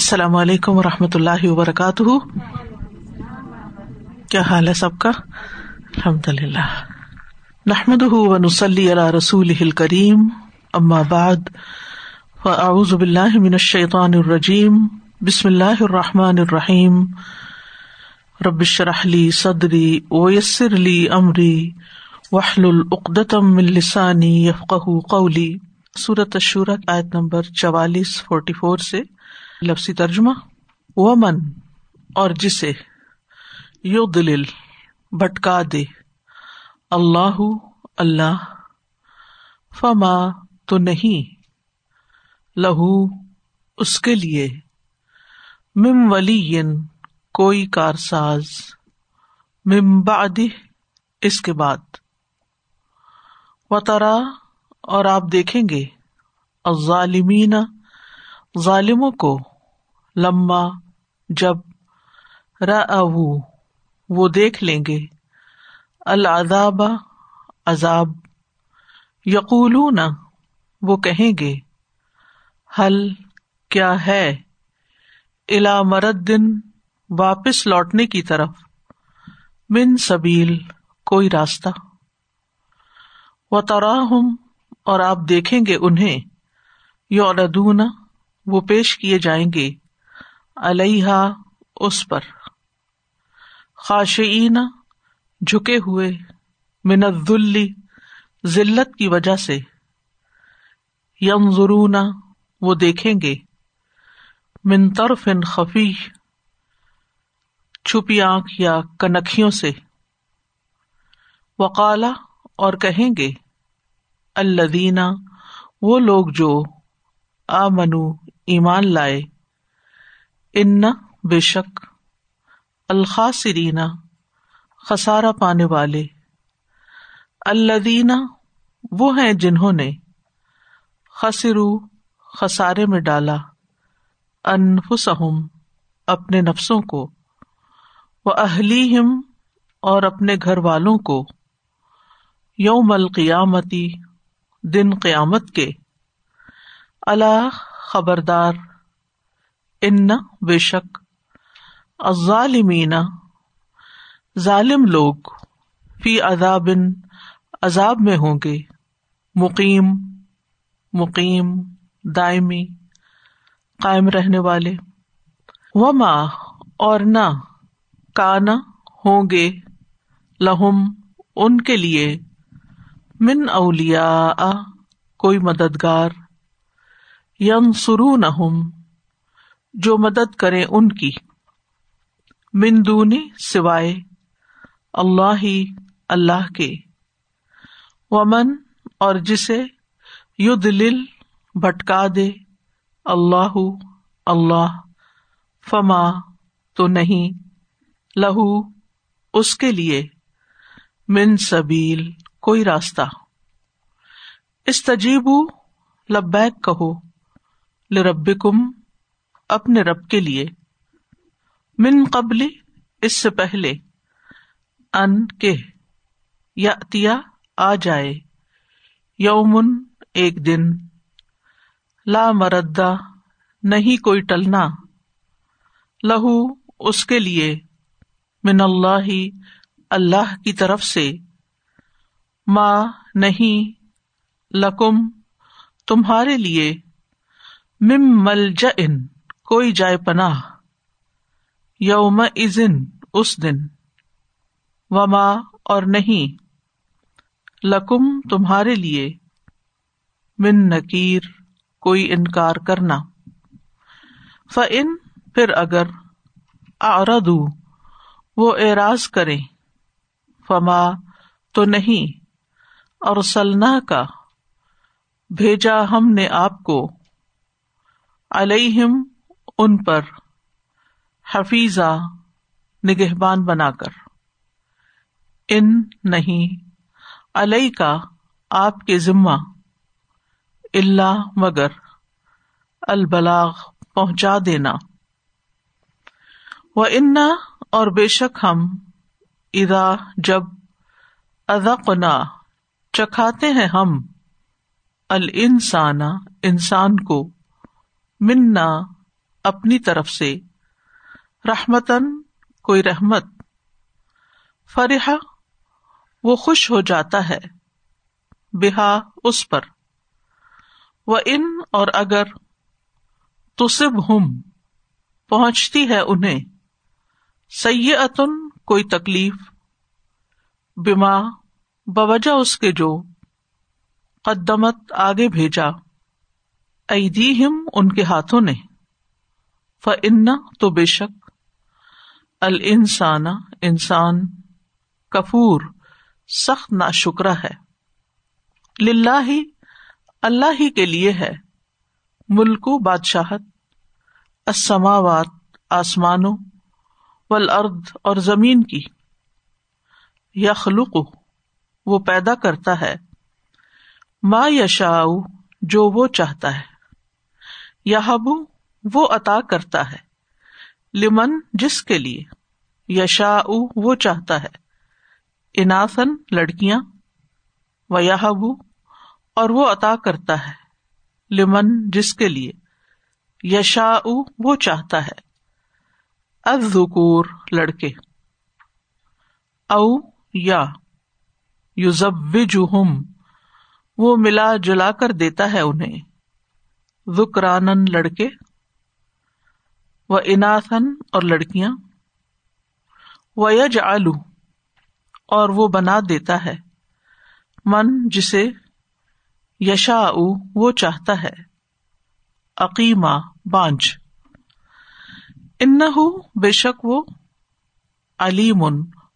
السلام علیکم و رحمۃ اللہ وبرکاتہ۔ کیا حال ہے سب کا؟ الحمد للہ نحمد نسلی رسول کریم بعد، فاعوذ باللہ من الشیطان الرجیم۔ بسم اللہ الرحمٰن الرحیم۔ ربش رحلی صدری ویسر علی عمری وحل العقدم السانی یفق قولی۔ صورت اشورت آیت نمبر چوالیس فورٹی فور سے لفسی ترجمہ و من اور جسے یو دل بھٹکا دے۔ اللہ اللہ، فما تو نہیں، لہو، اس کے لیے۔ مم ولی، کوئی کار ساز مم باد اس کے بعد۔ و ترا اور آپ دیکھیں گے۔ ظالمین ظالموں کو۔ لمبا جب وہ دیکھ لیں گے۔ العذاب، عذاب۔ یقول وہ کہیں گے، حل کیا ہے؟ الا مرد دن واپس لوٹنے کی طرف۔ من سبیل، کوئی راستہ۔ و تراہم اور آپ دیکھیں گے انہیں۔ یوردون وہ پیش کیے جائیں گے۔ علیہ اس پر۔ خاشعین جھکے ہوئے منت ذلت کی وجہ سے۔ یم ضرون وہ دیکھیں گے۔ من طرف خفی چھپی آنکھ یا کنکھیوں سے۔ وقالا اور کہیں گے الدینہ وہ لوگ جو آ منو ایمان لائے۔ ان بے شک الخاصرینا خسارا پانے والے۔ الدینہ وہ ہیں جنہوں نے خسرو خسارے میں ڈالا انفسہم اپنے نفسوں کو وہ اہلیہم اور اپنے گھر والوں کو یوم القیامتی دن قیامت کے۔ اللہ خبردار ان بے شک۔ ظالمین ظالم لوگ، فی عذاب عذاب میں ہوں گے۔ مقیم مقیم، دائمی، قائم رہنے والے۔ و ماں اور نہ کانا ہوں گے لہم، ان کے لیے۔ من اولیا کوئی مددگار۔ یم سرو نہ جو مدد کرے ان کی۔ مندونی سوائے اللہ ہی، اللہ کے۔ ومن، اور جسے ید لل بھٹکا دے۔ اللہ اللہ، فما تو نہیں۔ لہو، اس کے لیے۔ من سبیل، کوئی راستہ۔ استجیبو، لبیک کہو۔ رب کم اپنے رب کے لیے. من قبل اس سے پہلے ان کے یا آ جائے. یومن ایک دن. لا مردا نہیں کوئی ٹلنا. لہو اس کے لیے. من اللہ ہی اللہ کی طرف سے. ماں نہیں لکم تمہارے لیے. مم مل جن کوئی جائے پناہ۔ یوم ازن اس دن۔ وما، اور نہیں۔ لکم، تمہارے لیے۔ من نکیر، کوئی انکار کرنا۔ فن پھر اگر۔ آردو وہ اعراض کرے فما، تو نہیں۔ اور سلنا کا بھیجا ہم نے آپ کو۔ علیہم ان پر حفیظہ نگہبان بنا کر۔ ان نہیں علیہ کا آپ کے ذمہ اللہ مگر البلاغ پہنچا دینا۔ وہ انا اور بے شک ہم ادا جب ادقنا چکھاتے ہیں ہم ال انسان انسان کو، منا اپنی طرف سے رحمتن کوئی رحمت فرحا وہ خوش ہو جاتا ہے بحا اس پر۔ وہ ان اور اگر تصب ہم پہنچتی ہے انہیں سیتن کوئی تکلیف بیما بوجہ اس کے جو قدمت آگے بھیجا ایدی ہم ان کے ہاتھوں نے۔ فن تو بے شک ال انسان کفور، سخت نا شکرا ہے۔ للہ ہی اللہ ہی کے لیے ہے۔ ملکو بادشاہت اسماوات آسمانوں ولاد اور زمین کی۔ یخلق وہ پیدا کرتا ہے۔ ما یشا جو وہ چاہتا ہے۔ یابو وہ عطا کرتا ہے۔ لمن جس کے لیے؟ یشا وہ چاہتا ہے۔ اناسن لڑکیاں۔ و یابو اور وہ عطا کرتا ہے۔ لمن جس کے لیے؟ یشا وہ چاہتا ہے۔ ازکور لڑکے۔ او یا یوزب وہ ملا جلا کر دیتا ہے انہیں۔ ذکران لڑکے۔ و اناسن اور لڑکیاں۔ و یج آلو اور وہ بنا دیتا ہے۔ من جسے یشا وہ چاہتا ہے۔ عقیمہ بانج۔ ان بے شک وہ علیم،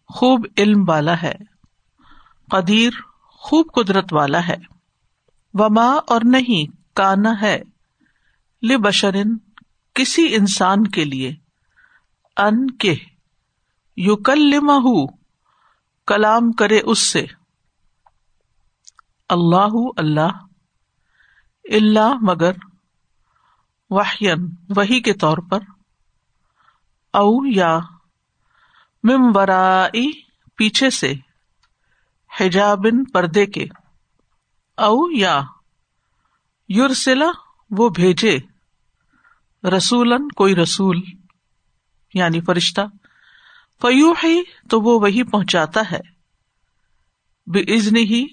خوب علم والا ہے۔ قدیر، خوب قدرت والا ہے۔ وما، اور نہیں، کانا ہے۔ لبشرن کسی انسان کے لیے ان کے یو کل کلام کرے اس سے۔ اللہ اللہ اللہ مگر واہین وہی کے طور پر۔ او یا ممبرائی پیچھے سے حجابن پردے کے۔ او یا یورسلا وہ بھیجے۔ رسولن کوئی رسول یعنی فرشتہ فیو ہی تو وہ وہی پہنچاتا ہے۔ بے ازن ہی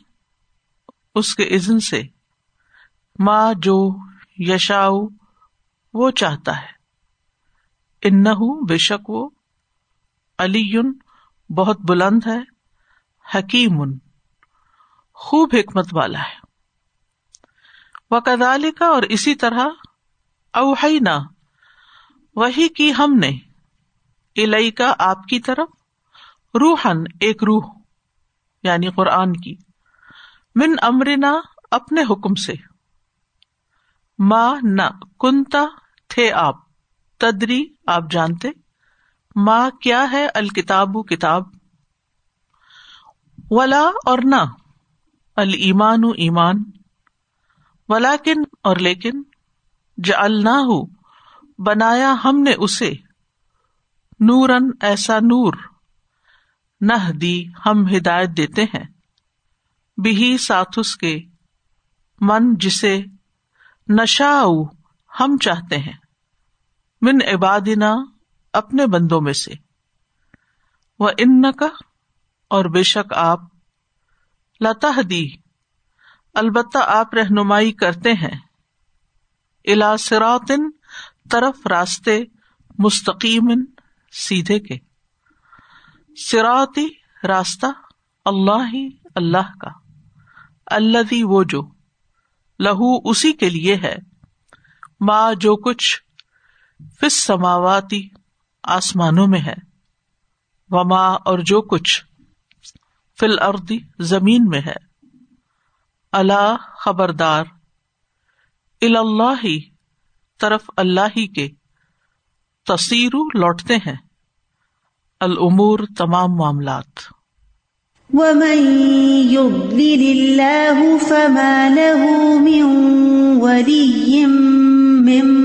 اس کے عزن سے۔ ماں جو یشاؤ، وہ چاہتا ہے۔ ان بے شک وہ۔ علی بہت بلند ہے۔ حکیم خوب حکمت والا ہے۔ وہ کدال کا اور اسی طرح اوہینا وہی کی ہم نے الئی کا آپ کی طرف روحن ایک روح یعنی قرآن کی، من امرنا اپنے حکم سے۔ ماں نہ کنتا تھے آپ، تدری آپ جانتے۔ ماں کیا ہے الکتاب کتاب؟ ولا اور نہ المان ایمان۔ ولاکن اور لیکن جلنا بنایا ہم نے اسے۔ نورن ایسا نور، نہ دی ہم ہدایت دیتے ہیں۔ بھی ساتھ اس کے، من جسے نشا ہم چاہتے ہیں۔ من عبادنا اپنے بندوں میں سے۔ وہ ان کا اور بے شک آپ لتا دی البتہ آپ رہنمائی کرتے ہیں۔ الاسراتن طرف راستے مستقیم سیدھے کے۔ سراتی راستہ اللہ ہی اللہ کا۔ اللہ وہ جو، لہو اسی کے لیے ہے۔ ماں جو کچھ فس سماواتی آسمانوں میں ہے۔ و ماں اور جو کچھ فل اردی زمین میں ہے۔ اللہ خبردار۔ اللہ طرف اللہ ہی کے تصیر لوٹتے ہیں۔ العمور تمام معاملات۔ ومن يضلل الله فما له من ولي من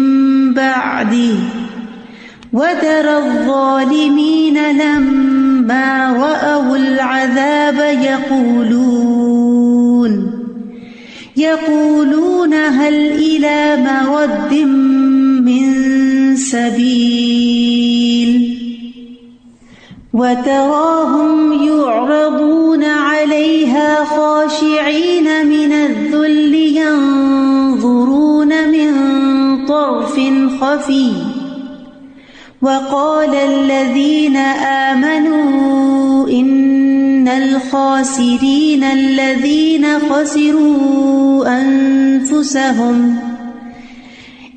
بعده وترى الظالمين لما رأوا العذاب يقولون يقولون هل إلى مرد من سبيل وتراهم يعرضون عليها خاشعين من الذل ينظرون من طرف خفي وقال الذين آمنوا الخاسرين الذين خسروا أنفسهم.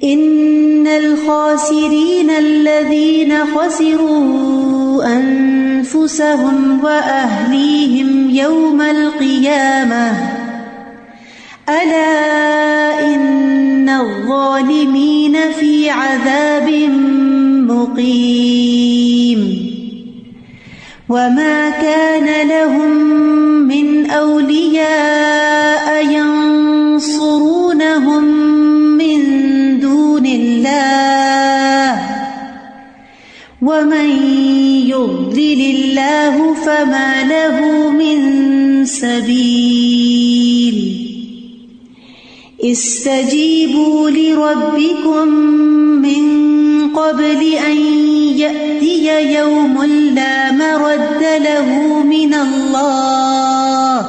إن الخاسرين الذين خسروا أنفسهم وأهليهم يوم القيامة. ألا إن الظالمين في عذاب مقيم. وما كان لهم من أولياء ينصرونهم من دون الله ومن يضلل الله فما له من سبيل استجيبوا لربكم من قبل أن يأتي يوم لا مرد له من الله.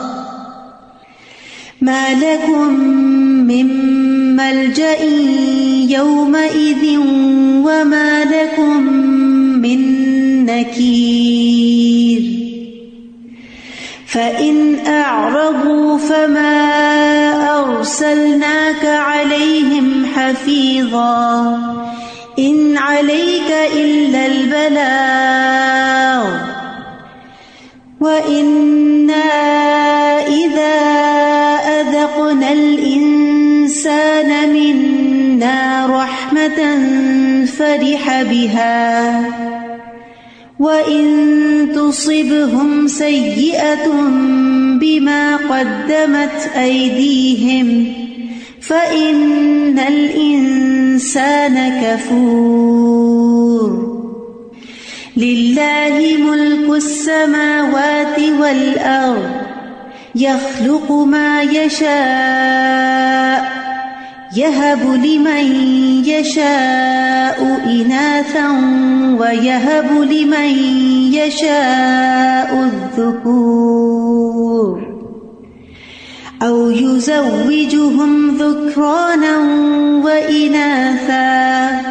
ما لكم من ملجأ يومئذ وما لكم من نكير. فإن أعرضوا فما أرسلناك عليهم حفيظا. إن عليك إلا البلاغ. وإنا إذا أذقنا الإنسان منا رحمة فرح بها. وإن تصبهم سيئة بما قدمت أيديهم فإن الإنسان كفور. لله ملك السماوات والأرض، يخلق ما يشاء، يهب لمن يشاء إناثا، ويهب لمن يشاء الذكور. أو يزوجهم ذكرانا وإناثا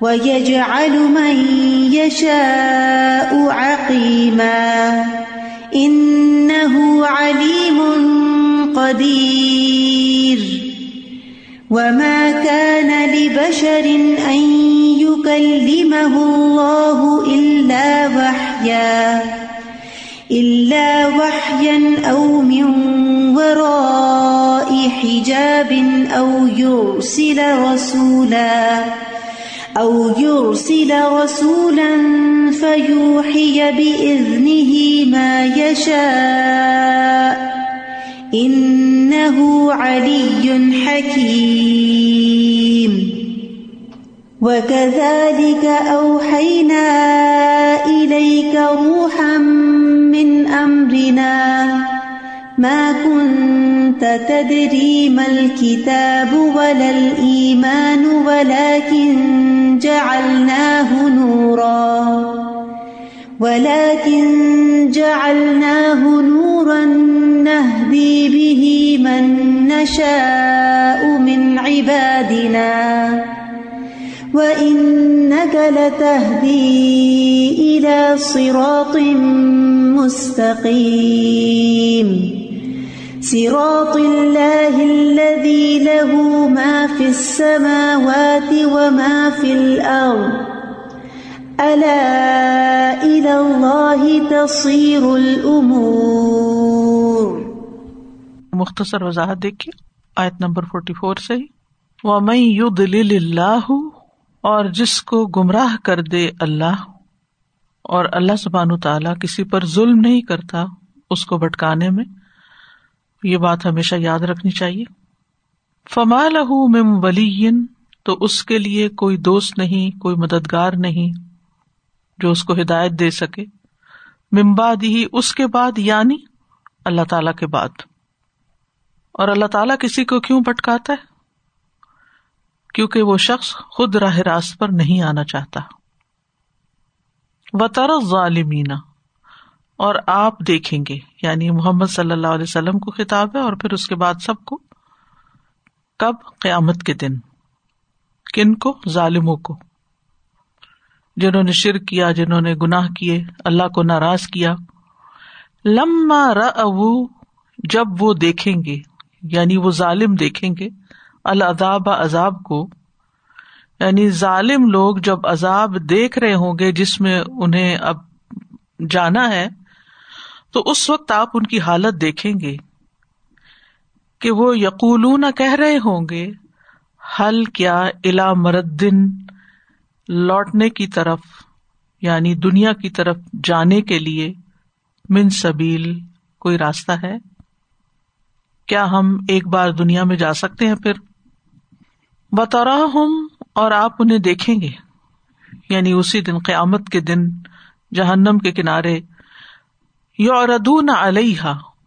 ويجعل من يشاء عقيما إنه عليم قدير وما كان لبشر أن يكلمه الله إلا وحيا إلا وحيا أو من وراء حجاب أو يرسل رسولا أو يرسل رسولا فيوحي بإذنه ما يشاء إنه علي حكيم وكذلك أوحينا إليك روحا من أمرنا ما كنت تدري ما الكتاب ولا الإيمان ولكن جعلناه نورا ولكن جعلناه نورا نهدي به من نشاء من عبادنا وإنك لتهدي إلى صراط مستقيم صراط الله الذي له ما في السماوات وما في الأرض ألا إلى الله تصير الأمور مختصر وضاحت دیکھیے، آیت نمبر فورٹی فور سے وَمَن يُضْلِلِ اللَّهُ اور جس کو گمراہ کر دے اللہ، اور اللہ سبحانہ تعالیٰ کسی پر ظلم نہیں کرتا اس کو بھٹکانے میں، یہ بات ہمیشہ یاد رکھنی چاہیے۔ فما لہ مم ولی تو اس کے لیے کوئی دوست نہیں، کوئی مددگار نہیں جو اس کو ہدایت دے سکے۔ ممباد ہی اس کے بعد یعنی اللہ تعالی کے بعد۔ اور اللہ تعالیٰ کسی کو کیوں بھٹکاتا ہے؟ کیونکہ وہ شخص خود راہ راست پر نہیں آنا چاہتا۔ و تر ظالمینا اور آپ دیکھیں گے یعنی محمد صلی اللہ علیہ وسلم کو خطاب ہے اور پھر اس کے بعد سب کو۔ کب؟ قیامت کے دن۔ کن کو؟ ظالموں کو۔ جنہوں نے شر کیا، جنہوں نے گناہ کیے، اللہ کو ناراض کیا۔ لما رو جب وہ دیکھیں گے یعنی وہ ظالم دیکھیں گے العذاب عذاب کو یعنی ظالم لوگ جب عذاب دیکھ رہے ہوں گے جس میں انہیں اب جانا ہے، تو اس وقت آپ ان کی حالت دیکھیں گے کہ وہ یقولون کہہ رہے ہوں گے، حل کیا الا مردن لوٹنے کی طرف یعنی دنیا کی طرف جانے کے لیے من سبیل کوئی راستہ ہے؟ کیا ہم ایک بار دنیا میں جا سکتے ہیں پھر؟ بطورہ ہوں اور آپ انہیں دیکھیں گے۔ یعنی اسی دن قیامت کے دن جہنم کے کنارے یو اردون علیہ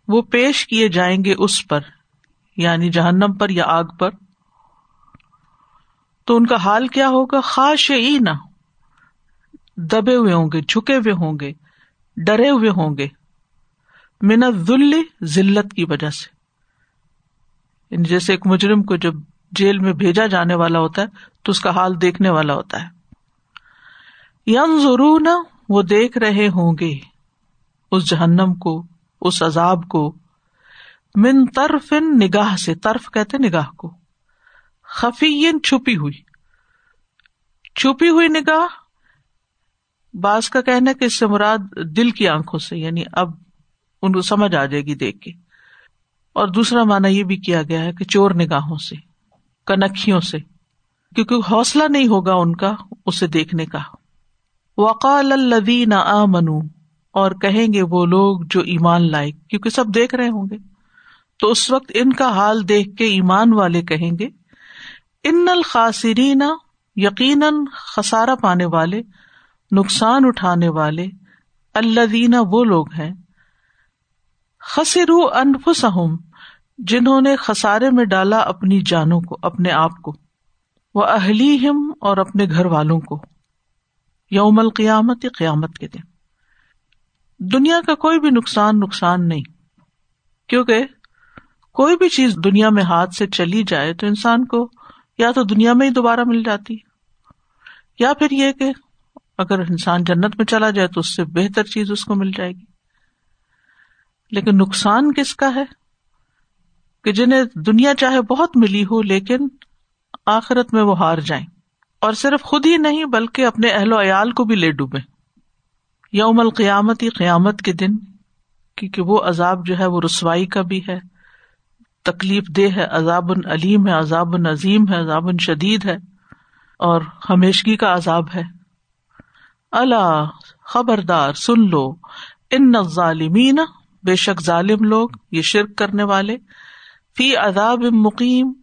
وہ پیش کیے جائیں گے اس پر یعنی جہنم پر یا آگ پر۔ تو ان کا حال کیا ہوگا؟ خاص نہ دبے ہوئے ہوں گے، جھکے ہوئے ہوں گے، ڈرے ہوئے ہوں گے۔ منت ذل ذلت کی وجہ سے۔ یعنی جیسے ایک مجرم کو جب جیل میں بھیجا جانے والا ہوتا ہے تو اس کا حال دیکھنے والا ہوتا ہے۔ یم ضرور وہ دیکھ رہے ہوں گے اس جہنم کو، اس عذاب کو۔ من طرف نگاہ سے، طرف کہتے نگاہ کو۔ خفی چھپی ہوئی۔ چھپی ہوئی نگاہ باس کا کہنا کہ اس سے مراد دل کی آنکھوں سے یعنی اب ان کو سمجھ آ جائے گی دیکھ کے۔ اور دوسرا مانا یہ بھی کیا گیا ہے کہ چور نگاہوں سے۔ کنکھیوں سے، کیونکہ حوصلہ نہیں ہوگا ان کا اسے دیکھنے کا۔ وقال الدین آ منو اور کہیں گے وہ لوگ جو ایمان لائے، کیونکہ سب دیکھ رہے ہوں گے۔ تو اس وقت ان کا حال دیکھ کے ایمان والے کہیں گے، ان الخاصرین یقیناً خسارا پانے والے، نقصان اٹھانے والے اللہ وہ لوگ ہیں۔ خسرو انفسہم جنہوں نے خسارے میں ڈالا اپنی جانوں کو، اپنے آپ کو۔ وہ اہلی ہم اور اپنے گھر والوں کو۔ یوم القیامت، قیامت کے دن۔ دنیا کا کوئی بھی نقصان نقصان نہیں۔ کیونکہ کوئی بھی چیز دنیا میں ہاتھ سے چلی جائے تو انسان کو یا تو دنیا میں ہی دوبارہ مل جاتی۔ یا پھر یہ کہ اگر انسان جنت میں چلا جائے تو اس سے بہتر چیز اس کو مل جائے گی۔ لیکن نقصان کس کا ہے؟ کہ جنہیں دنیا چاہے بہت ملی ہو لیکن آخرت میں وہ ہار جائیں۔ اور صرف خود ہی نہیں بلکہ اپنے اہل و عیال کو بھی لے ڈوبے یوم القیامت ہی قیامت کے دن، کیونکہ وہ عذاب جو ہے وہ رسوائی کا بھی ہے۔ تکلیف دہ ہے، عذاب العلیم ہے، عذاب العظیم ہے، عذاب شدید ہے۔ اور ہمیشگی کا عذاب ہے۔ اللہ خبردار، سن لو۔ ان ظالمین بے شک ظالم لوگ، یہ شرک کرنے والے۔ فی عذاب مقیم،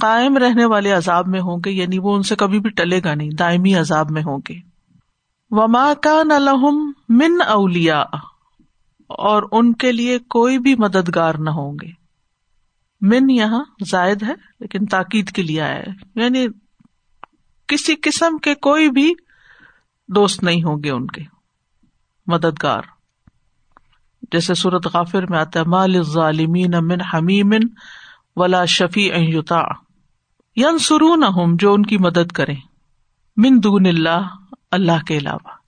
قائم رہنے والے عذاب میں ہوں گے یعنی وہ ان سے کبھی بھی ٹلے گا نہیں، دائمی عذاب میں ہوں گے۔ وما کا نلحم من اولیا اور ان کے لیے کوئی بھی مددگار نہ ہوں گے۔ من یہاں زائد ہے، لیکن تاکید کے لیے آیا ہے۔ یعنی کسی قسم کے کوئی بھی دوست نہیں ہوں گے ان کے۔ مددگار۔ جیسے سورت غافر میں آتا ہے مال ظالمین من حمیم ولا شفیع یوتا ین سرو نہ ہوں جو ان کی مدد کرے من دون اللہ اللہ کے علاوہ۔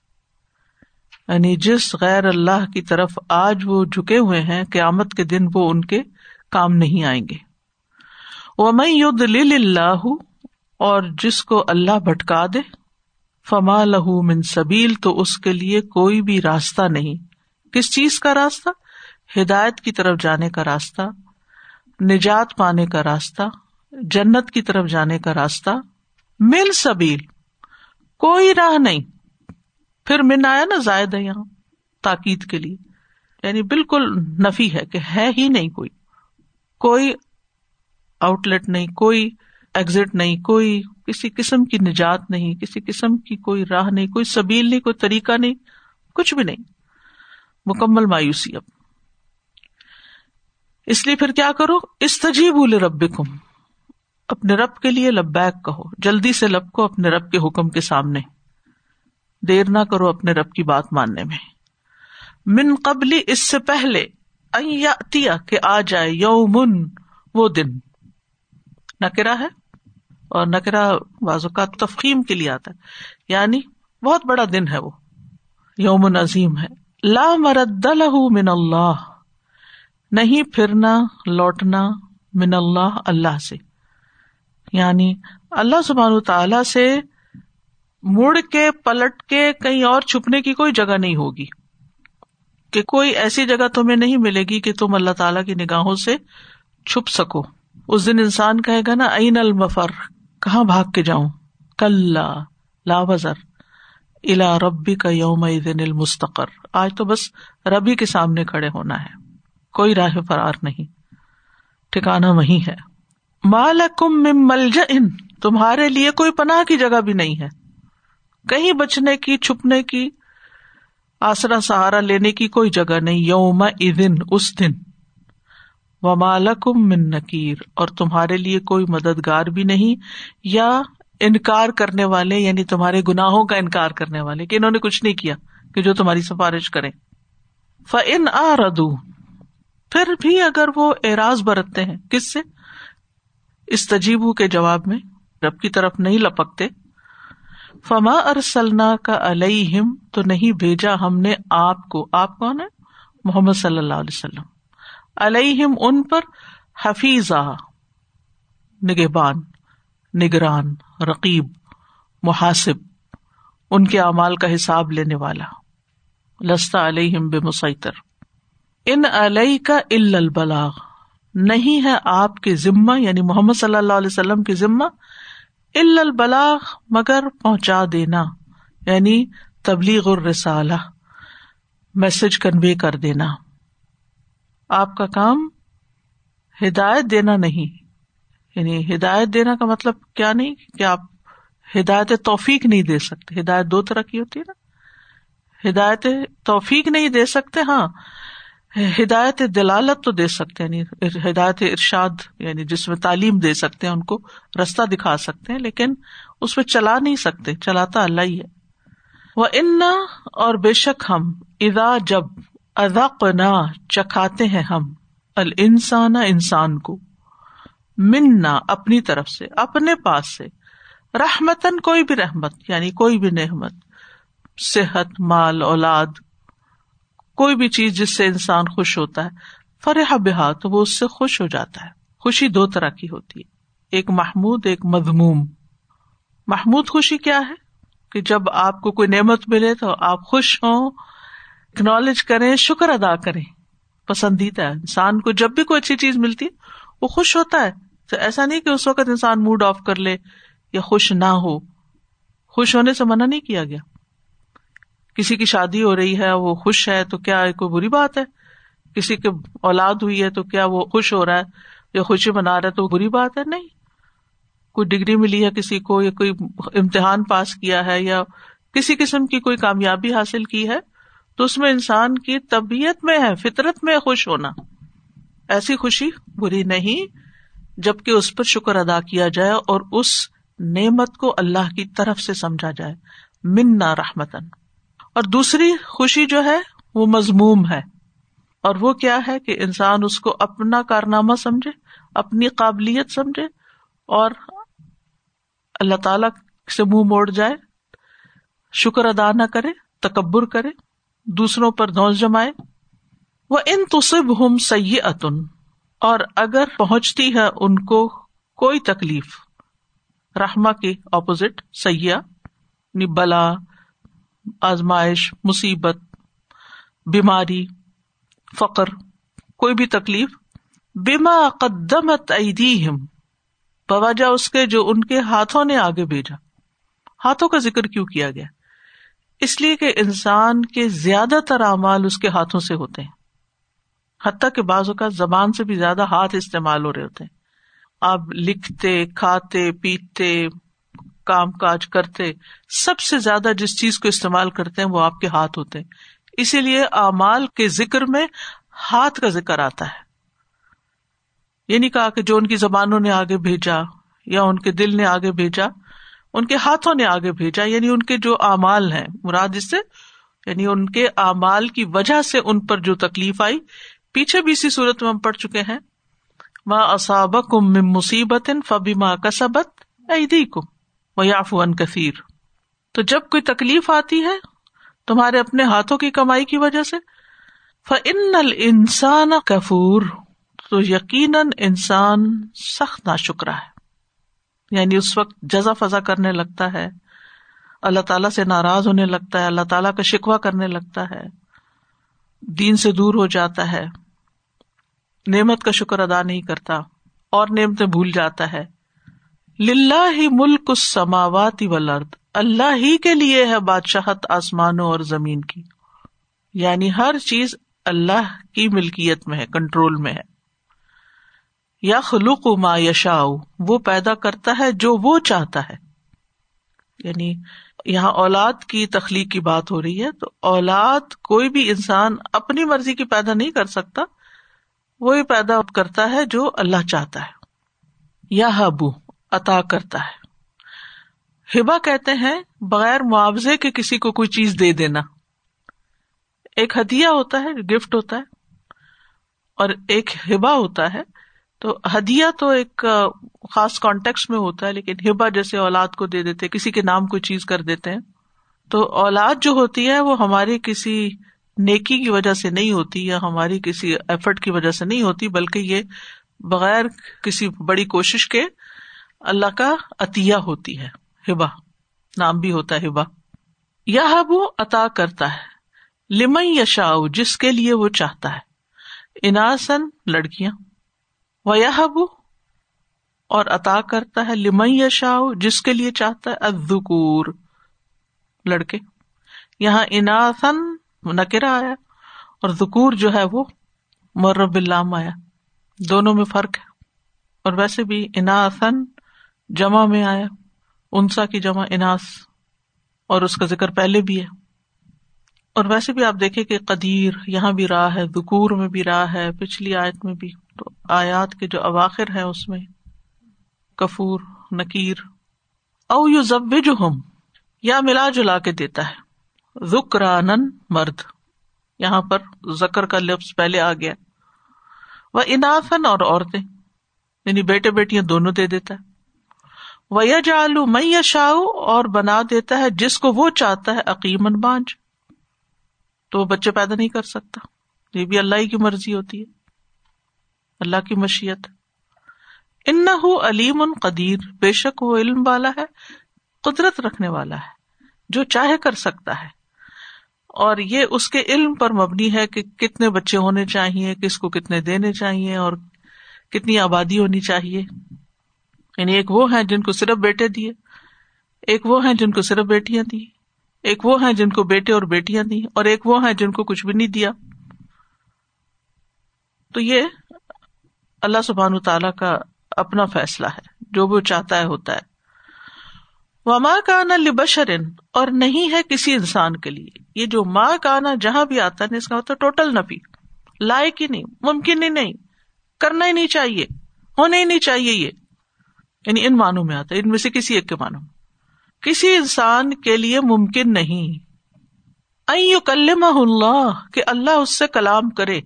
یعنی جس غیر اللہ کی طرف آج وہ جھکے ہوئے ہیں، قیامت کے دن وہ ان کے کام نہیں آئیں گے۔ وہ میں یو دل اللہ، اور جس کو اللہ بھٹکا دے، فما لہو من سبیل، تو اس کے لیے کوئی بھی راستہ نہیں۔ کس چیز کا راستہ؟ ہدایت کی طرف جانے کا راستہ، نجات پانے کا راستہ، جنت کی طرف جانے کا راستہ۔ مل سبیل، کوئی راہ نہیں۔ پھر من آیا نا زائد ہے یہاں، تاکید کے لیے۔ یعنی بالکل نفی ہے کہ ہے ہی نہیں کوئی۔ کوئی آؤٹ لیٹ نہیں، کوئی ایگزٹ نہیں، کوئی کسی قسم کی نجات نہیں، کسی قسم کی کوئی راہ نہیں، کوئی سبیل نہیں، کوئی طریقہ نہیں، کچھ بھی نہیں۔ مکمل مایوسی اب۔ اس لیے پھر کیا کرو؟ اس تجیب رب اپنے رب کے لیے لبیک کہو۔ جلدی سے لب کو اپنے رب کے حکم کے سامنے۔ دیر نہ کرو اپنے رب کی بات ماننے میں۔ من قبلی اس سے پہلے کہ آ جائے یومن، وہ دن۔ نکرا ہے اور نکرا بازو کا تفخیم کے لیے آتا ہے۔ یعنی بہت بڑا دن ہے وہ۔ یوم عظیم ہے۔ لا مرد لہ من اللہ۔ نہیں پھرنا، لوٹنا من اللہ اللہ سے۔ یعنی اللہ سبحان تعالی سے مڑ کے، پلٹ کے کہیں اور چھپنے کی کوئی جگہ نہیں ہوگی۔ کہ کوئی ایسی جگہ تمہیں نہیں ملے گی کہ تم اللہ تعالی کی نگاہوں سے چھپ سکو۔ اس دن انسان کہے گا نا، این المفر کہاں بھاگ کے جاؤں؟ کل لا وزر۔ الا ربی کا یوم دن المستقر۔ آج تو بس ربی کے سامنے کھڑے ہونا ہے۔ کوئی راہ فرار نہیں۔ ٹھکانا وہی ہے۔ مالکم مل ان تمہارے لیے کوئی پناہ کی جگہ بھی نہیں ہے۔ کہیں بچنے کی، چھپنے کی، آسرا سہارا لینے کی کوئی جگہ نہیں۔ یوم ادن اس دن۔ و مالکم من نکیر۔ اور تمہارے لیے کوئی مددگار بھی نہیں۔ یا انکار کرنے والے یعنی تمہارے گناہوں کا انکار کرنے والے، کہ انہوں نے کچھ نہیں کیا، کہ جو تمہاری سفارش کرے ف ان آ ردو پھر بھی اگر وہ اعراض برتتے ہیں، کس سے؟ اس تجیبو کے جواب میں، رب کی طرف نہیں لپکتے۔ فما ارسلنا کا علیہم تو نہیں بھیجا ہم نے آپ کو۔ آپ کون ہے محمد صلی اللہ علیہ وسلم۔ علیہم ان پر حفیظہ، نگہبان۔ نگران، رقیب، محاسب، ان کے اعمال کا حساب لینے والا۔ لستا علیہم بے مسیطر ان علیہ کا البلاغ۔ نہیں ہے آپ کے ذمہ یعنی محمد صلی اللہ علیہ وسلم کے ذمہ البلاغ، مگر پہنچا دینا۔ یعنی تبلیغ الرسالہ، میسج کنوے کر دینا۔ آپ کا کام ہدایت دینا نہیں۔ یعنی ہدایت دینا کا مطلب کیا نہیں کہ آپ ہدایت توفیق نہیں دے سکتے۔ ہدایت دو طرح کی ہوتی ہے نا۔ ہدایت توفیق نہیں دے سکتے ہاں۔ ہدایت دلالت تو دے سکتے یعنی ہدایت ارشاد یعنی جس میں تعلیم دے سکتے ہیں، ان کو رستہ دکھا سکتے ہیں، لیکن اس میں چلا نہیں سکتے، چلاتا اللہ ہی ہے۔ وہ ان اور بے شک ہم ادا جب اداق نہ چکھاتے ہیں ہم السان انسان کو۔ منا اپنی طرف سے، اپنے پاس سے۔ رحمتن کوئی بھی رحمت یعنی کوئی بھی نحمت صحت، مال، اولاد، کوئی بھی چیز جس سے انسان خوش ہوتا ہے، فرح بحا تو وہ اس سے خوش ہو جاتا ہے۔ خوشی دو طرح کی ہوتی ہے۔ ایک محمود، ایک مضموم محمود خوشی کیا ہے؟ کہ جب آپ کو کوئی نعمت ملے تو آپ خوش ہوں اکنالج کریں، شکر ادا کریں۔ پسندیدہ انسان کو جب بھی کوئی اچھی چیز ملتی ہے وہ خوش ہوتا ہے۔ تو ایسا نہیں کہ اس وقت انسان موڈ آف کر لے یا خوش نہ ہو۔ خوش ہونے سے منع نہیں کیا گیا۔ کسی کی شادی ہو رہی ہے، وہ خوش ہے تو کیا کوئی بری بات ہے؟ کسی کی اولاد ہوئی ہے تو کیا وہ خوش ہو رہا ہے یا خوشی منا رہا ہے تو بری بات ہے؟ نہیں۔ کوئی ڈگری ملی ہے کسی کو یا کوئی امتحان پاس کیا ہے یا کسی قسم کی کوئی کامیابی حاصل کی ہے، تو اس میں انسان کی طبیعت میں ہے، فطرت میں خوش ہونا۔ ایسی خوشی بری نہیں۔ جبکہ اس پر شکر ادا کیا جائے اور اس نعمت کو اللہ کی طرف سے سمجھا جائے، منا رحمتن اور دوسری خوشی جو ہے، وہ مضموم ہے۔ اور وہ کیا ہے کہ انسان اس کو اپنا کارنامہ سمجھے، اپنی قابلیت سمجھے اور اللہ تعالی سے منہ موڑ جائے، شکر ادا نہ کرے، تکبر کرے، دوسروں پر دھوس جمائے۔ وہ ان تصب ہم سی اتن اور اگر پہنچتی ہے ان کو کوئی تکلیف۔ رحما کی اپوزٹ سیاح یعنی بلا، آزمائش، مصیبت، بیماری، فقر، کوئی بھی تکلیف بیما قدمت ایدیہم، بواجہ اس کے جو ان کے ہاتھوں نے آگے بھیجا۔ ہاتھوں کا ذکر کیوں کیا گیا؟ اس لیے کہ انسان کے زیادہ تر اعمال اس کے ہاتھوں سے ہوتے ہیں۔ حتیٰ کے بعضوں کا زبان سے بھی زیادہ ہاتھ استعمال ہو رہے ہوتے ہیں۔ آپ لکھتے، کھاتے، پیتے، کام کاج کرتے، سب سے زیادہ جس چیز کو استعمال کرتے ہیں وہ آپ کے ہاتھ ہوتے ہیں۔ اسی لیے اعمال کے ذکر میں ہاتھ کا ذکر آتا ہے۔ یہ نہیں کہا کہ جو ان کی زبانوں نے آگے بھیجا یا ان کے دل نے آگے بھیجا، ان کے ہاتھوں نے آگے بھیجا یعنی ان کے جو اعمال ہیں، مراد اس سے یعنی ان کے اعمال کی وجہ سے ان پر جو تکلیف آئی پیچھے بھی اسی صورت میں ہم پڑ چکے ہیں۔ ماں اصابک مصیبت فبی ماں کسبت ایدی کم وہ یاف کثیر۔ تو جب کوئی تکلیف آتی ہے تمہارے اپنے ہاتھوں کی کمائی کی وجہ سے فن انسان کفور۔ تو یقیناً انسان سخت نا شکرا ہے۔ یعنی اس وقت جزا فضا کرنے لگتا ہے، اللہ تعالیٰ سے ناراض ہونے لگتا ہے، اللہ تعالیٰ کا شکوا کرنے لگتا ہے، دین سے دور ہو جاتا ہے۔ نعمت کا شکر ادا نہیں کرتا اور نعمتیں بھول جاتا ہے۔ للہ ہی ملک اس سماواتی ولرد اللہ ہی کے لیے ہے بادشاہت آسمانوں اور زمین کی۔ یعنی ہر چیز اللہ کی ملکیت میں ہے، کنٹرول میں ہے۔ یا خلوق ما یشا وہ پیدا کرتا ہے جو وہ چاہتا ہے۔ یعنی یہاں اولاد کی تخلیق کی بات ہو رہی ہے، تو اولاد کوئی بھی انسان اپنی مرضی کی پیدا نہیں کر سکتا وہی پیدا کرتا ہے جو اللہ چاہتا ہے۔ یا ہبو عطا کرتا ہے۔ ہبا کہتے ہیں، بغیر معاوضے کے کسی کو کوئی چیز دے دینا۔ ایک ہدیہ ہوتا ہے، گفٹ ہوتا ہے۔ اور ایک ہبا ہوتا ہے۔ تو ہدیہ تو ایک خاص کانٹیکس میں ہوتا ہے، لیکن ہبا جیسے اولاد کو دے دیتے، کسی کے نام کوئی چیز کر دیتے ہیں۔ تو اولاد جو ہوتی ہے، وہ ہماری کسی نیکی کی وجہ سے نہیں ہوتی یا ہماری کسی ایفرٹ کی وجہ سے نہیں ہوتی، بلکہ یہ بغیر کسی بڑی کوشش کے اللہ کا عطیہ ہوتی ہے ہبا نام بھی ہوتا ہے ہبا یا وہ عطا کرتا ہے، لمن یشا جس کے لیے وہ چاہتا ہے۔ اناسن لڑکیاں۔ وہ اور عطا کرتا ہے لمئی یشا جس کے لیے چاہتا ہے ادکور لڑکے۔ یہاں اناسن نکرا آیا اور ذکور جو ہے وہ مرب اللہ آیا۔ دونوں میں فرق ہے۔ اور ویسے بھی اناسن جمع میں آیا۔ انسا کی جمع اناس اور اس کا ذکر پہلے بھی ہے۔ اور ویسے بھی آپ دیکھیں کہ قدیر یہاں بھی راہ ہے دکور میں بھی راہ ہے، پچھلی آیت میں بھی۔ تو آیات کے جو اواخر ہے اس میں کفور، نکیر، او یو ضب جو ہم یا ملا جلا کے دیتا ہے۔ ذکران مرد۔ یہاں پر زکر کا لفظ پہلے آ گیا۔ وہ انافن اور عورتیں یعنی بیٹے بیٹیاں دونوں دے دیتا ہے۔ وہ یا جالو میں یا اور بنا دیتا ہے جس کو وہ چاہتا ہے عقیمن بانج تو وہ بچے پیدا نہیں کر سکتا۔ یہ بھی اللہ ہی کی مرضی ہوتی ہے۔ اللہ کی مشیت۔ ان علیم ان قدیر، بے شک وہ علم والا ہے، قدرت رکھنے والا ہے، جو چاہے کر سکتا ہے۔ اور یہ اس کے علم پر مبنی ہے کہ کتنے بچے ہونے چاہیے، کس کو کتنے دینے چاہیے اور کتنی آبادی ہونی چاہیے۔ یعنی ایک وہ ہیں جن کو صرف بیٹے دیے، ایک وہ ہیں جن کو صرف بیٹیاں دی، ایک وہ ہیں جن کو بیٹے اور بیٹیاں دی، اور ایک وہ ہیں جن کو کچھ بھی نہیں دیا۔ تو یہ اللہ سبحان تعالی کا اپنا فیصلہ ہے، جو وہ چاہتا ہے، ہوتا ہے۔ وہ ماں کا نا لبشرن اور نہیں ہے کسی انسان کے لیے۔ یہ جو ماں کا نا جہاں بھی آتا ہے، اس کا مطلب ٹوٹل نفی۔ لائق ہی نہیں، ممکن ہی نہیں۔ کرنا ہی نہیں چاہیے، ہونا ہی نہیں چاہیے یہ۔ یعنی ان معنوں میں آتا ہے، ان میں سے کسی ایک کے معنوں میں۔ کسی انسان کے لیے ممکن نہیں۔ کلمہ اللہ کہ اللہ اس سے کلام کرے۔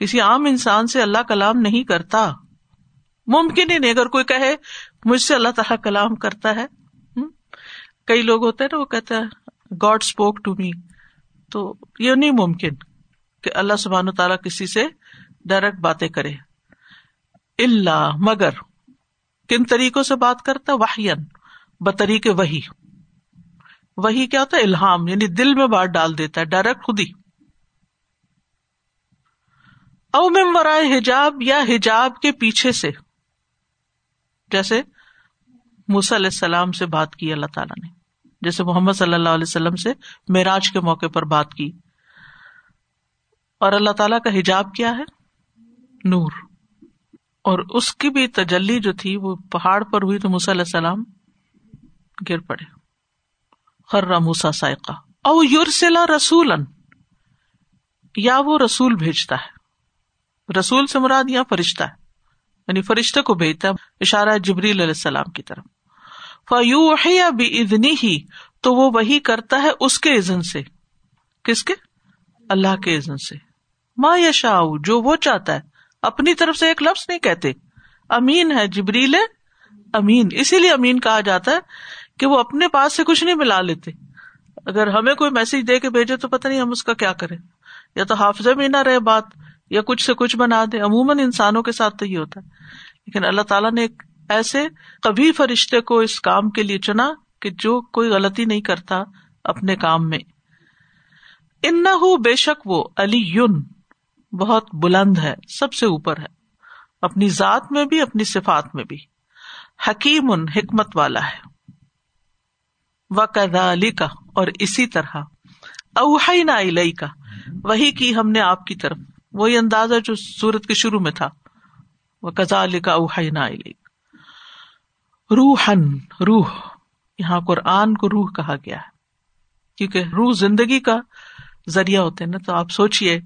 کسی عام انسان سے اللہ کلام نہیں کرتا۔ ممکن ہی نہیں، اگر کوئی کہے مجھ سے اللہ تعالیٰ کلام کرتا ہے۔ کئی لوگ ہوتے ہیں نا، وہ کہتا ہے گاڈ اسپوک ٹو می تو یہ نہیں ممکن کہ اللہ سبحان تعالیٰ کسی سے ڈائریکٹ باتیں کرے۔ اللہ مگر، کن طریقوں سے بات کرتا واہین بطریق وہی وہی کیا ہوتا ہے؟ الحام یعنی دل میں بات ڈال دیتا ہے، ڈائریکٹ خود ہی۔ او مرائے حجاب، یا حجاب کے پیچھے سے۔ جیسے علیہ السلام سے بات کی اللہ تعالیٰ نے۔ جیسے محمد صلی اللہ علیہ وسلم سے معراج کے موقع پر بات کی۔ اور اللہ تعالیٰ کا حجاب کیا ہے؟ نور۔ اور اس کی بھی تجلی جو تھی، وہ پہاڑ پر ہوئی تو علیہ السلام گر پڑے۔ خر موسا سائقہ۔ او یورسلا رسول یا وہ رسول بھیجتا ہے۔ رسول سے مراد یا فرشتہ ہے۔ یعنی فرشتے کو بھیجتا ہے۔ اشارہ جبریل علیہ السلام کی طرف۔ فیو بھی ادنی ہی تو وہ وہی کرتا ہے اس کے عزن سے۔ کس کے؟ اللہ کے عزن سے۔ ماں یشا جو وہ چاہتا ہے۔ اپنی طرف سے ایک لفظ نہیں کہتے۔ امین ہے جبریل، امین۔ اسی لیے امین کہا جاتا ہے کہ وہ اپنے پاس سے کچھ نہیں ملا لیتے۔ اگر ہمیں کوئی میسج دے کے بھیجے تو پتہ نہیں ہم اس کا کیا کریں۔ یا تو حافظ میں نہ رہے بات، یا کچھ سے کچھ بنا دے عموماً انسانوں کے ساتھ تو یہ ہوتا ہے۔ لیکن اللہ تعالیٰ نے ایک ایسے کبھی فرشتے کو اس کام کے لیے چنا کہ جو کوئی غلطی نہیں کرتا اپنے کام میں۔ ان بے شک وہ علی یون بہت بلند ہے، سب سے اوپر ہے۔ اپنی ذات میں بھی، اپنی صفات میں بھی۔ حکیم ان حکمت والا ہے۔ و کدا علی کا اور اسی طرح۔ اوہی نا کا وہی کی ہم نے آپ کی طرف۔ وہی اندازہ جو سورت کے شروع میں تھا۔ وہ کزا علی کا اوہی نا روحن روح، یہاں قرآن کو روح کہا گیا ہے۔ کیونکہ روح زندگی کا ذریعہ ہوتے نا، تو آپ سوچیے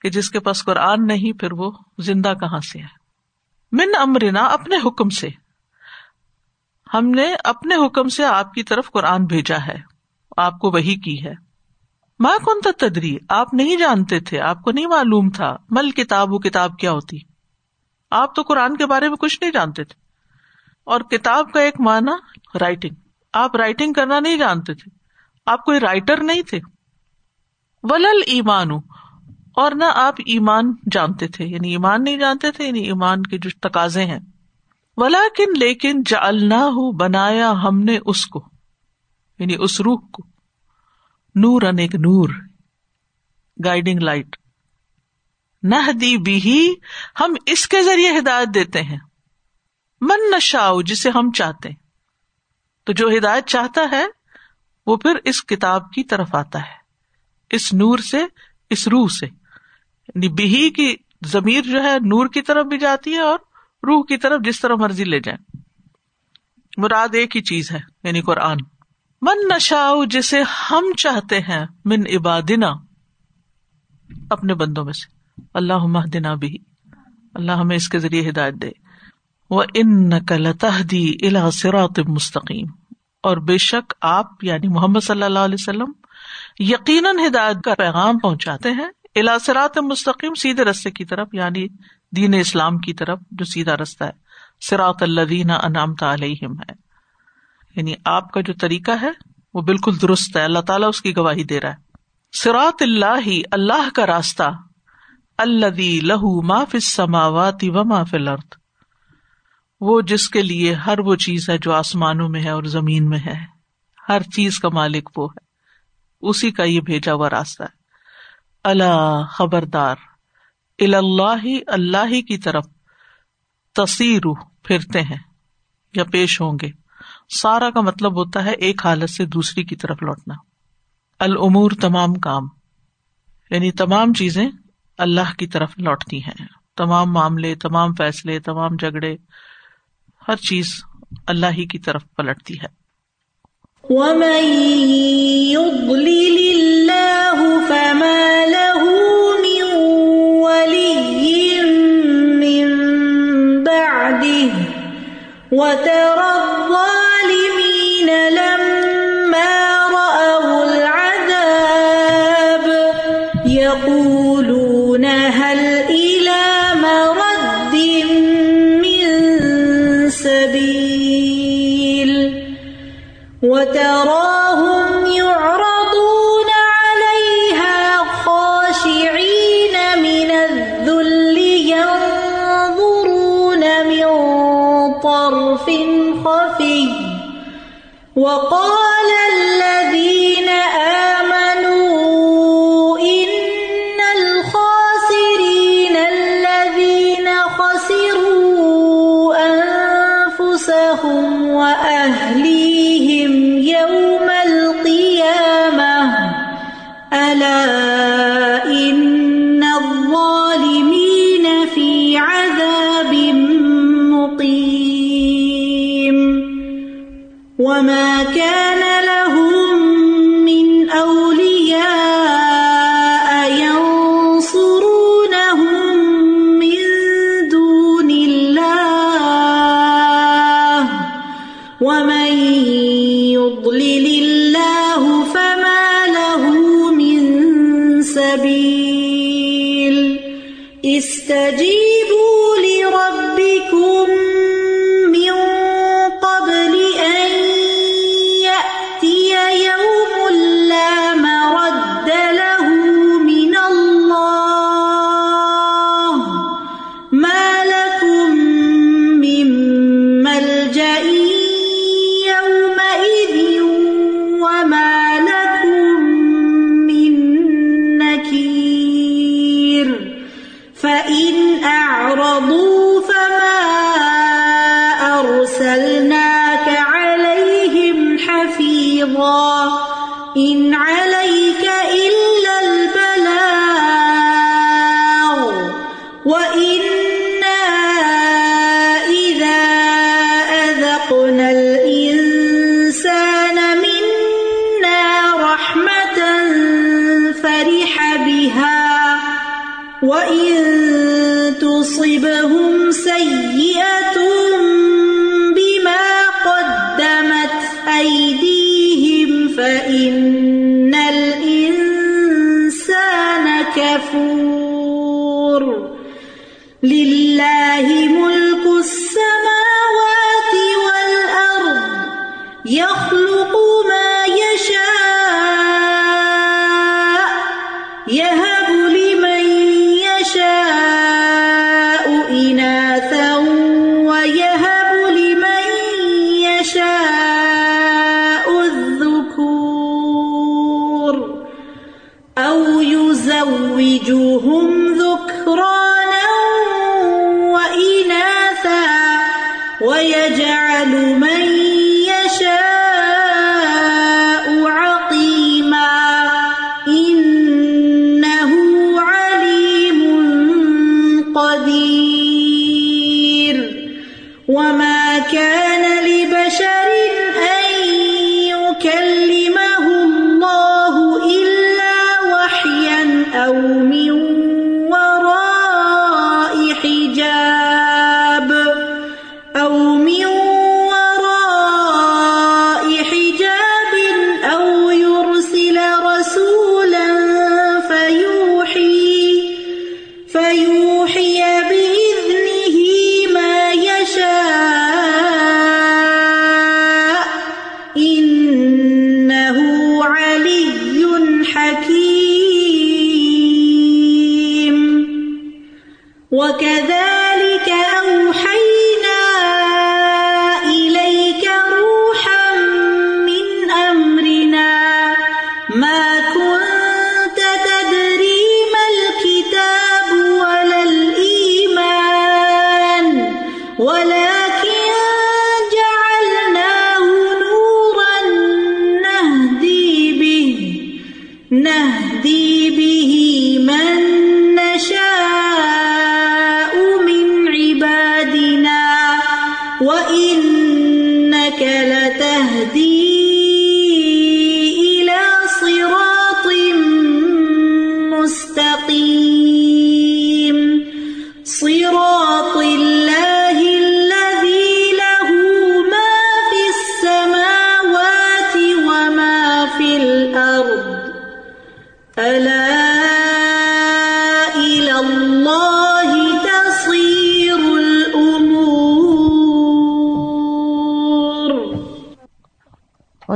کہ جس کے پاس قرآن نہیں، پھر وہ زندہ کہاں سے ہے؟ من امرنا، اپنے حکم سے۔ ہم نے اپنے حکم سے آپ کی طرف قرآن بھیجا ہے۔ آپ کو وہی کی ہے۔ ماں کون تھا تدری، آپ نہیں جانتے تھے، آپ کو نہیں معلوم تھا۔ مل کتاب، وہ کتاب کیا ہوتی؟ آپ تو قرآن کے بارے میں کچھ نہیں جانتے تھے۔ اور کتاب کا ایک معنی رائٹنگ آپ رائٹنگ کرنا نہیں جانتے تھے۔ آپ کوئی رائٹر نہیں تھے۔ ولل ایمان اور نہ آپ ایمان جانتے تھے۔ یعنی ایمان نہیں جانتے تھے یعنی ایمان کے جو تقاضے ہیں۔ ولا کن لیکن جلنا ہو بنایا ہم نے اس کو۔ یعنی اس روح کو۔ نور ان ایک نور۔ گائیڈنگ لائٹ نہ دی بھی ہم اس کے ذریعے ہدایت دیتے ہیں۔ من نشاؤ، جسے ہم چاہتے ہیں۔ تو جو ہدایت چاہتا ہے، وہ پھر اس کتاب کی طرف آتا ہے۔ اس نور سے، اس روح سے۔ یعنی بہی کی ضمیر جو ہے، نور کی طرف بھی جاتی ہے اور روح کی طرف جس طرح مرضی لے جائیں۔ مراد ایک ہی چیز ہے یعنی قرآن۔ من نشا جسے ہم چاہتے ہیں، من عبادنا۔ اپنے بندوں میں سے۔ اللہ دنا بھی اللہ ہمیں اس کے ذریعے ہدایت دے۔ وہ ان نقل تحدی الا سرات مستقیم اور بے شک آپ یعنی محمد صلی اللہ علیہ وسلم یقیناً ہدایت کا پیغام پہنچاتے ہیں۔ الا سرات مستقیم سیدھے رستے کی طرف یعنی دین اسلام کی طرف، جو سیدھا رستہ ہے۔ سراط اللہ انعام علیہم ہے۔ یعنی آپ کا جو طریقہ ہے، وہ بالکل درست ہے۔ اللہ تعالیٰ اس کی گواہی دے رہا ہے۔ سراط اللہ ہی اللہ کا راستہ۔ اللہ لہو ما فی السماوات و ما فی الارض وہ جس کے لیے ہر وہ چیز ہے جو آسمانوں میں ہے اور زمین میں ہے۔ ہر چیز کا مالک وہ ہے۔ اسی کا یہ بھیجا ہوا راستہ ہے۔ اللہ خبردار۔ اللہ اللہ ہی کی طرف تصیر پھرتے ہیں یا پیش ہوں گے۔ سارا کا مطلب ہوتا ہے ایک حالت سے دوسری کی طرف لوٹنا۔ العمور تمام کام۔ یعنی تمام چیزیں اللہ کی طرف لوٹتی ہیں۔ تمام معاملے، تمام فیصلے، تمام جھگڑے۔ ہر چیز اللہ ہی کی طرف پلٹتی ہے۔ وترى وَإِن تُصِبْهُمْ سَيِّئَةٌ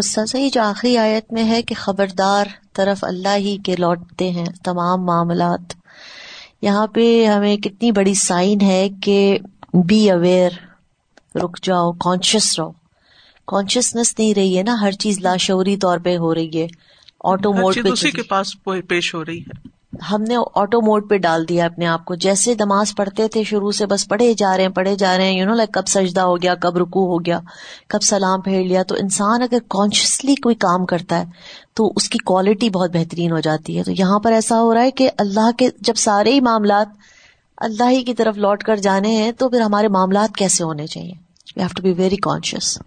استاذہ یہ جو آخری آیت میں ہے کہ خبردار طرف اللہ ہی کے لوٹتے ہیں تمام معاملات۔ یہاں پہ ہمیں کتنی بڑی سائن ہے کہ بی اویئر رک جاؤ کانشیس رہو۔ کانشیسنیس نہیں رہی ہے نا ہر چیز لاشعوری طور پہ ہو رہی ہے۔ آٹو موڈ پہ کے پاس پیش ہو رہی ہے۔ ہم نے آٹو موڈ پہ ڈال دیا اپنے آپ کو۔ جیسے نماز پڑھتے تھے، شروع سے بس پڑھے جا رہے ہیں، پڑھے جا رہے ہیں۔ یو نو لائک کب سجدہ ہو گیا، کب رکو ہو گیا، کب سلام پھیر لیا۔ تو انسان اگر کانشیسلی کوئی کام کرتا ہے، تو اس کی کوالٹی بہت بہترین ہو جاتی ہے۔ تو یہاں پر ایسا ہو رہا ہے کہ اللہ کے جب سارے ہی معاملات اللہ ہی کی طرف لوٹ کر جانے ہیں، تو پھر ہمارے معاملات کیسے ہونے چاہیے؟ We have to be very conscious